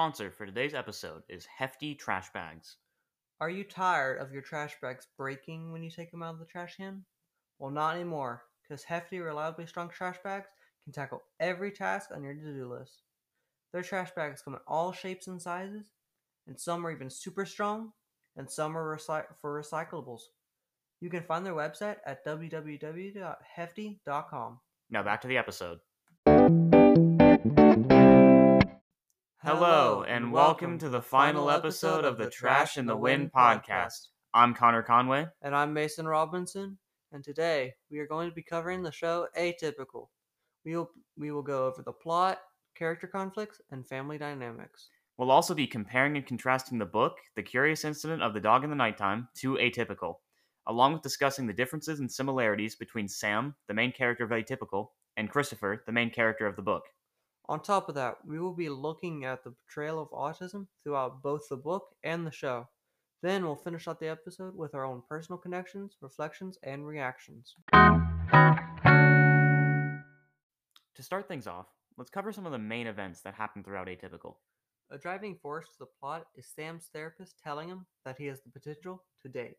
sponsor for today's episode is Hefty Trash Bags. Are you tired of your trash bags breaking when you take them out of the trash can? Well, not anymore, because Hefty Reliably Strong trash bags can tackle every task on your to do list. Their trash bags come in all shapes and sizes, and some are even super strong, and some are recy- for recyclables. You can find their website at www.hefty.com. Now back to the episode. Hello, and welcome to the final episode of the Trash in the Wind podcast. I'm Connor Conway. And I'm Mason Robinson, and today we are going to be covering the show Atypical. We will we will go over the plot, character conflicts, and family dynamics. We'll also be comparing and contrasting the book, The Curious Incident of the Dog in the Nighttime, to Atypical, along with discussing the differences and similarities between Sam, the main character of Atypical, and Christopher, the main character of the book. On top of that, we will be looking at the portrayal of autism throughout both the book and the show. Then we'll finish out the episode with our own personal connections, reflections, and reactions. To start things off, let's cover some of the main events that happen throughout Atypical. A driving force to the plot is Sam's therapist telling him that he has the potential to date.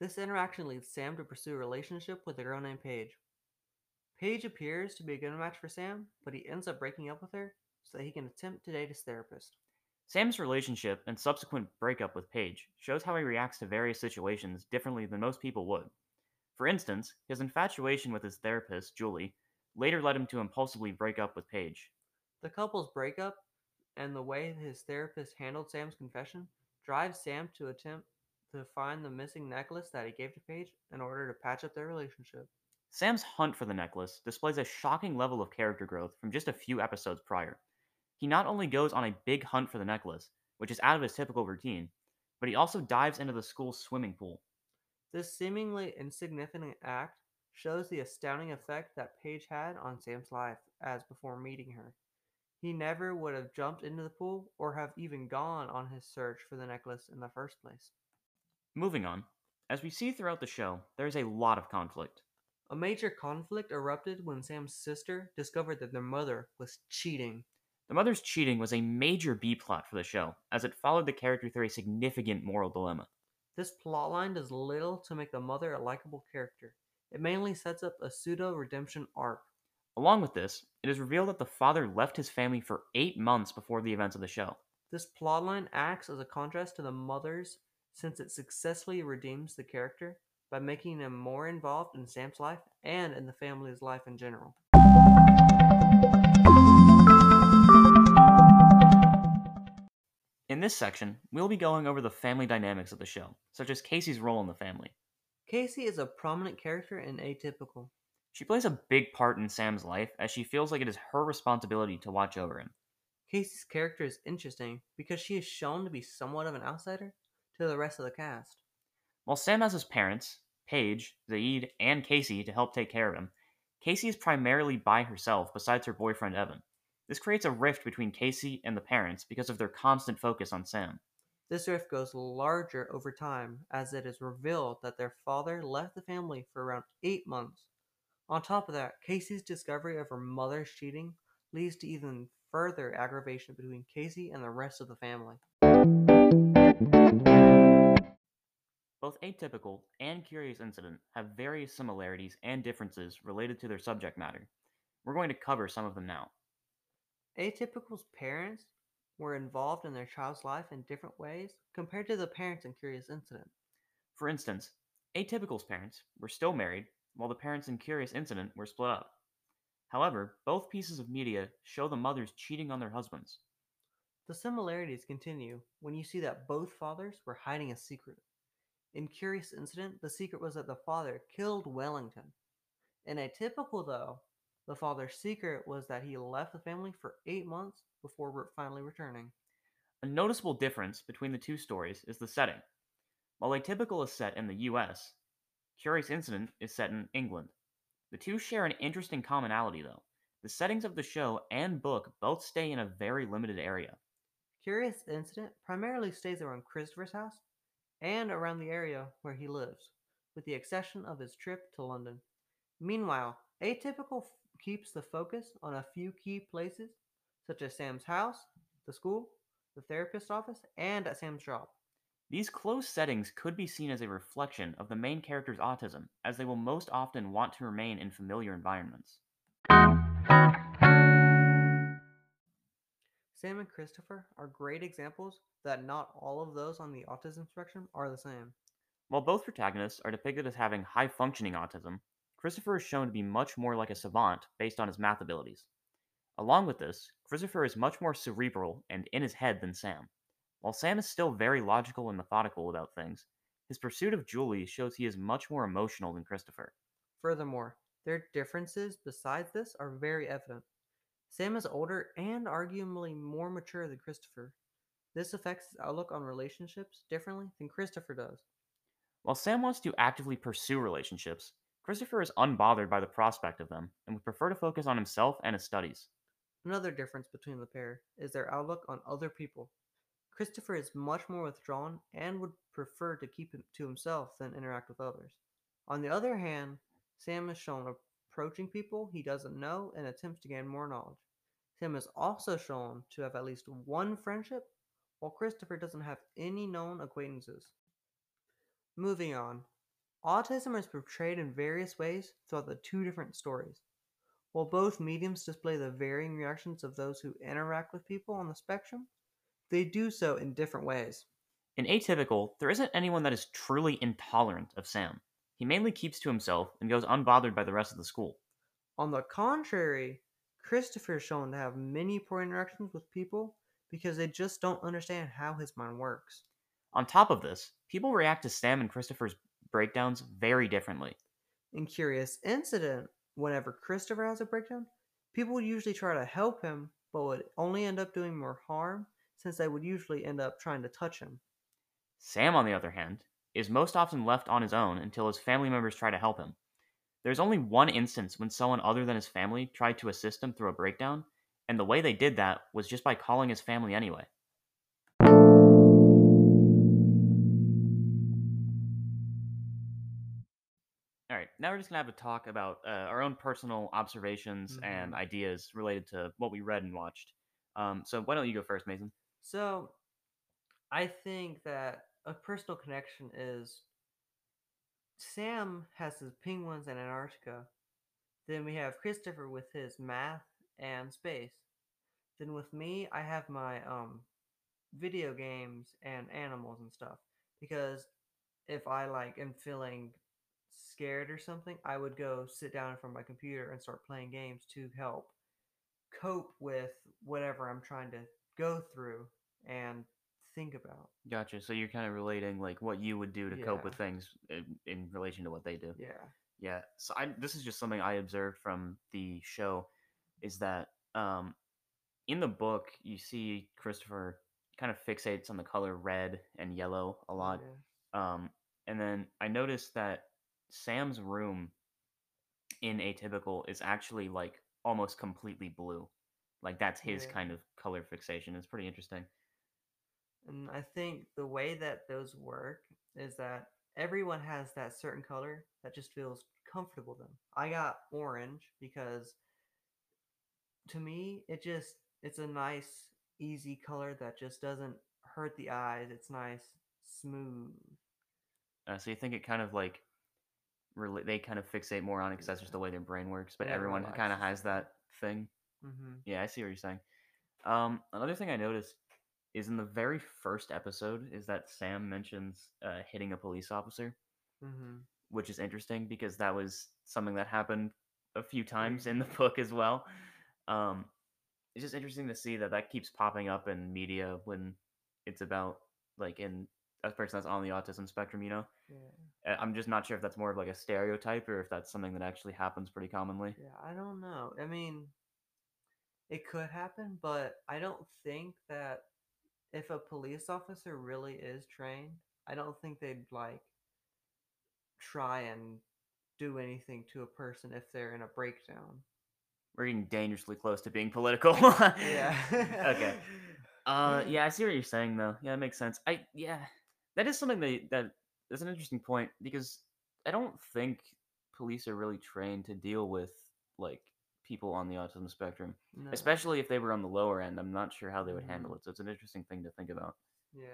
This interaction leads Sam to pursue a relationship with a girl named Paige. Paige appears to be a good match for Sam, but he ends up breaking up with her so that he can attempt to date his therapist. Sam's relationship and subsequent breakup with Paige shows how he reacts to various situations differently than most people would. For instance, his infatuation with his therapist, Julie, later led him to impulsively break up with Paige. The couple's breakup and the way his therapist handled Sam's confession drives Sam to attempt to find the missing necklace that he gave to Paige in order to patch up their relationship. Sam's hunt for the necklace displays a shocking level of character growth from just a few episodes prior. He not only goes on a big hunt for the necklace, which is out of his typical routine, but he also dives into the school's swimming pool. This seemingly insignificant act shows the astounding effect that Paige had on Sam's life as before meeting her. He never would have jumped into the pool or have even gone on his search for the necklace in the first place. Moving on, as we see throughout the show, there is a lot of conflict. A major conflict erupted when Sam's sister discovered that their mother was cheating. The mother's cheating was a major B plot for the show, as it followed the character through a significant moral dilemma. This plotline does little to make the mother a likable character. It mainly sets up a pseudo redemption arc. Along with this, it is revealed that the father left his family for eight months before the events of the show. This plotline acts as a contrast to the mother's since it successfully redeems the character by making him more involved in Sam's life and in the family's life in general. In this section, we'll be going over the family dynamics of the show, such as Casey's role in the family. Casey is a prominent character in Atypical. She plays a big part in Sam's life as she feels like it is her responsibility to watch over him. Casey's character is interesting because she is shown to be somewhat of an outsider to the rest of the cast. While Sam has his parents, Paige, Zahid, and Casey to help take care of him, Casey is primarily by herself besides her boyfriend Evan. This creates a rift between Casey and the parents because of their constant focus on Sam. This rift goes larger over time as it is revealed that their father left the family for around eight months. On top of that, Casey's discovery of her mother's cheating leads to even further aggravation between Casey and the rest of the family. Both Atypical and Curious Incident have various similarities and differences related to their subject matter. We're going to cover some of them now. Atypical's parents were involved in their child's life in different ways compared to the parents in Curious Incident. For instance, Atypical's parents were still married, while the parents in Curious Incident were split up. However, both pieces of media show the mothers cheating on their husbands. The similarities continue when you see that both fathers were hiding a secret. In Curious Incident, the secret was that the father killed Wellington. In Atypical, though, the father's secret was that he left the family for eight months before finally returning. A noticeable difference between the two stories is the setting. While Atypical is set in the US, Curious Incident is set in England. The two share an interesting commonality, though. The settings of the show and book both stay in a very limited area. Curious Incident primarily stays around Christopher's house and around the area where he lives, with the exception of his trip to London. Meanwhile, Atypical f- keeps the focus on a few key places, such as Sam's house, the school, the therapist's office, and at Sam's job. These closed settings could be seen as a reflection of the main character's autism, as they will most often want to remain in familiar environments. Sam and Christopher are great examples that not all of those on the autism spectrum are the same. While both protagonists are depicted as having high functioning autism, Christopher is shown to be much more like a savant based on his math abilities. Along with this, Christopher is much more cerebral and in his head than Sam. While Sam is still very logical and methodical about things, his pursuit of Julie shows he is much more emotional than Christopher. Furthermore, their differences besides this are very evident. Sam is older and arguably more mature than Christopher. This affects his outlook on relationships differently than Christopher does. While Sam wants to actively pursue relationships, Christopher is unbothered by the prospect of them and would prefer to focus on himself and his studies. Another difference between the pair is their outlook on other people. Christopher is much more withdrawn and would prefer to keep it to himself than interact with others. On the other hand, Sam is shown approaching people he doesn't know and attempts to gain more knowledge. Sam is also shown to have at least one friendship, while Christopher doesn't have any known acquaintances. Moving on, autism is portrayed in various ways throughout the two different stories. While both mediums display the varying reactions of those who interact with people on the spectrum, they do so in different ways. In Atypical, there isn't anyone that is truly intolerant of Sam. He mainly keeps to himself and goes unbothered by the rest of the school. On the contrary, Christopher is shown to have many poor interactions with people because they just don't understand how his mind works. On top of this, people react to Sam and Christopher's breakdowns very differently. In Curious Incident, whenever Christopher has a breakdown, people would usually try to help him, but would only end up doing more harm since they would usually end up trying to touch him. Sam, on the other hand, is most often left on his own until his family members try to help him. There's only one instance when someone other than his family tried to assist him through a breakdown, and the way they did that was just by calling his family anyway. All right, now we're just gonna have a talk about uh, our own personal observations and Mhm. ideas related to what we read and watched. Um, so why don't you go first, Mason? So, I think that a personal connection is Sam has his penguins in Antarctica. Then we have Christopher with his math and space. Then with me, I have my um video games and animals and stuff. Because if I like am feeling scared or something, I would go sit down in front of my computer and start playing games to help cope with whatever I'm trying to go through and think about. Gotcha. So you're kind of relating like what you would do to cope with things in, in relation to what they do. Yeah. Yeah. So I this is just something I observed from the show is that um in the book you see Christopher kind of fixates on the color red and yellow a lot. Yeah. Um and then I noticed that Sam's room in Atypical is actually like almost completely blue. Like that's his Yeah. kind of color fixation. It's pretty interesting. And I think the way that those work is that everyone has that certain color that just feels comfortable to them. I got orange because to me it just it's a nice easy color that just doesn't hurt the eyes. It's nice, smooth. Uh, so you think it kind of like rela- they kind of fixate more on it because that's just the way their brain works. But Yeah, everyone kind of has that thing. Mm-hmm. Yeah, I see what you're saying. Um, another thing I noticed is in the very first episode is that Sam mentions uh, hitting a police officer, Mm-hmm. which is interesting because that was something that happened a few times in the book as well. Um, it's just interesting to see that that keeps popping up in media when it's about like in a person that's on the autism spectrum. You know, Yeah. I'm just not sure if that's more of like a stereotype or if that's something that actually happens pretty commonly. Yeah, I don't know. I mean, it could happen, but I don't think that if a police officer really is trained, I don't think they'd like try and do anything to a person if they're in a breakdown. We're getting dangerously close to being political. Yeah. okay. Uh, yeah, I see what you're saying though. Yeah, that makes sense. I yeah, that is something that that is an interesting point because I don't think police are really trained to deal with like people on the autism spectrum, No. especially if they were on the lower end. I'm not sure how they would handle Mhm. it. So it's an interesting thing to think about. Yeah.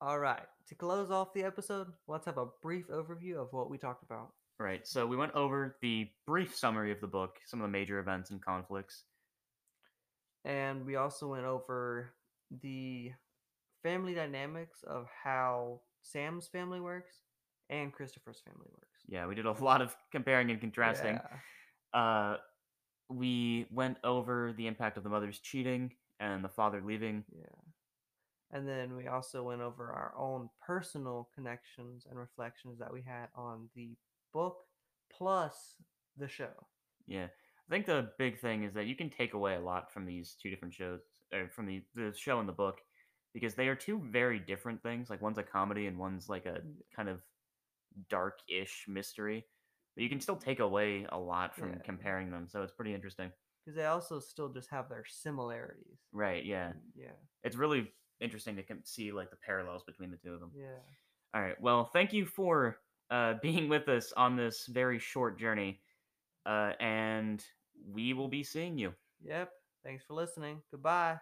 All right. To close off the episode, let's have a brief overview of what we talked about. Right. So we went over the brief summary of the book, some of the major events and conflicts. And we also went over the family dynamics of how Sam's family works and Christopher's family works. Yeah, we did a lot of comparing and contrasting. Yeah. Uh, we went over the impact of the mother's cheating and the father leaving. Yeah. And then we also went over our own personal connections and reflections that we had on the book plus the show. Yeah, I think the big thing is that you can take away a lot from these two different shows, or from the the show and the book, because they are two very different things. Like one's a comedy and one's like a kind of dark-ish mystery. But you can still take away a lot from Yeah. comparing them, so it's pretty interesting. Because they also still just have their similarities. Right? Yeah, Yeah. it's really interesting to see like the parallels between the two of them. Yeah. All right. Well, thank you for uh, being with us on this very short journey, uh, and we will be seeing you. Yep. Thanks for listening. Goodbye.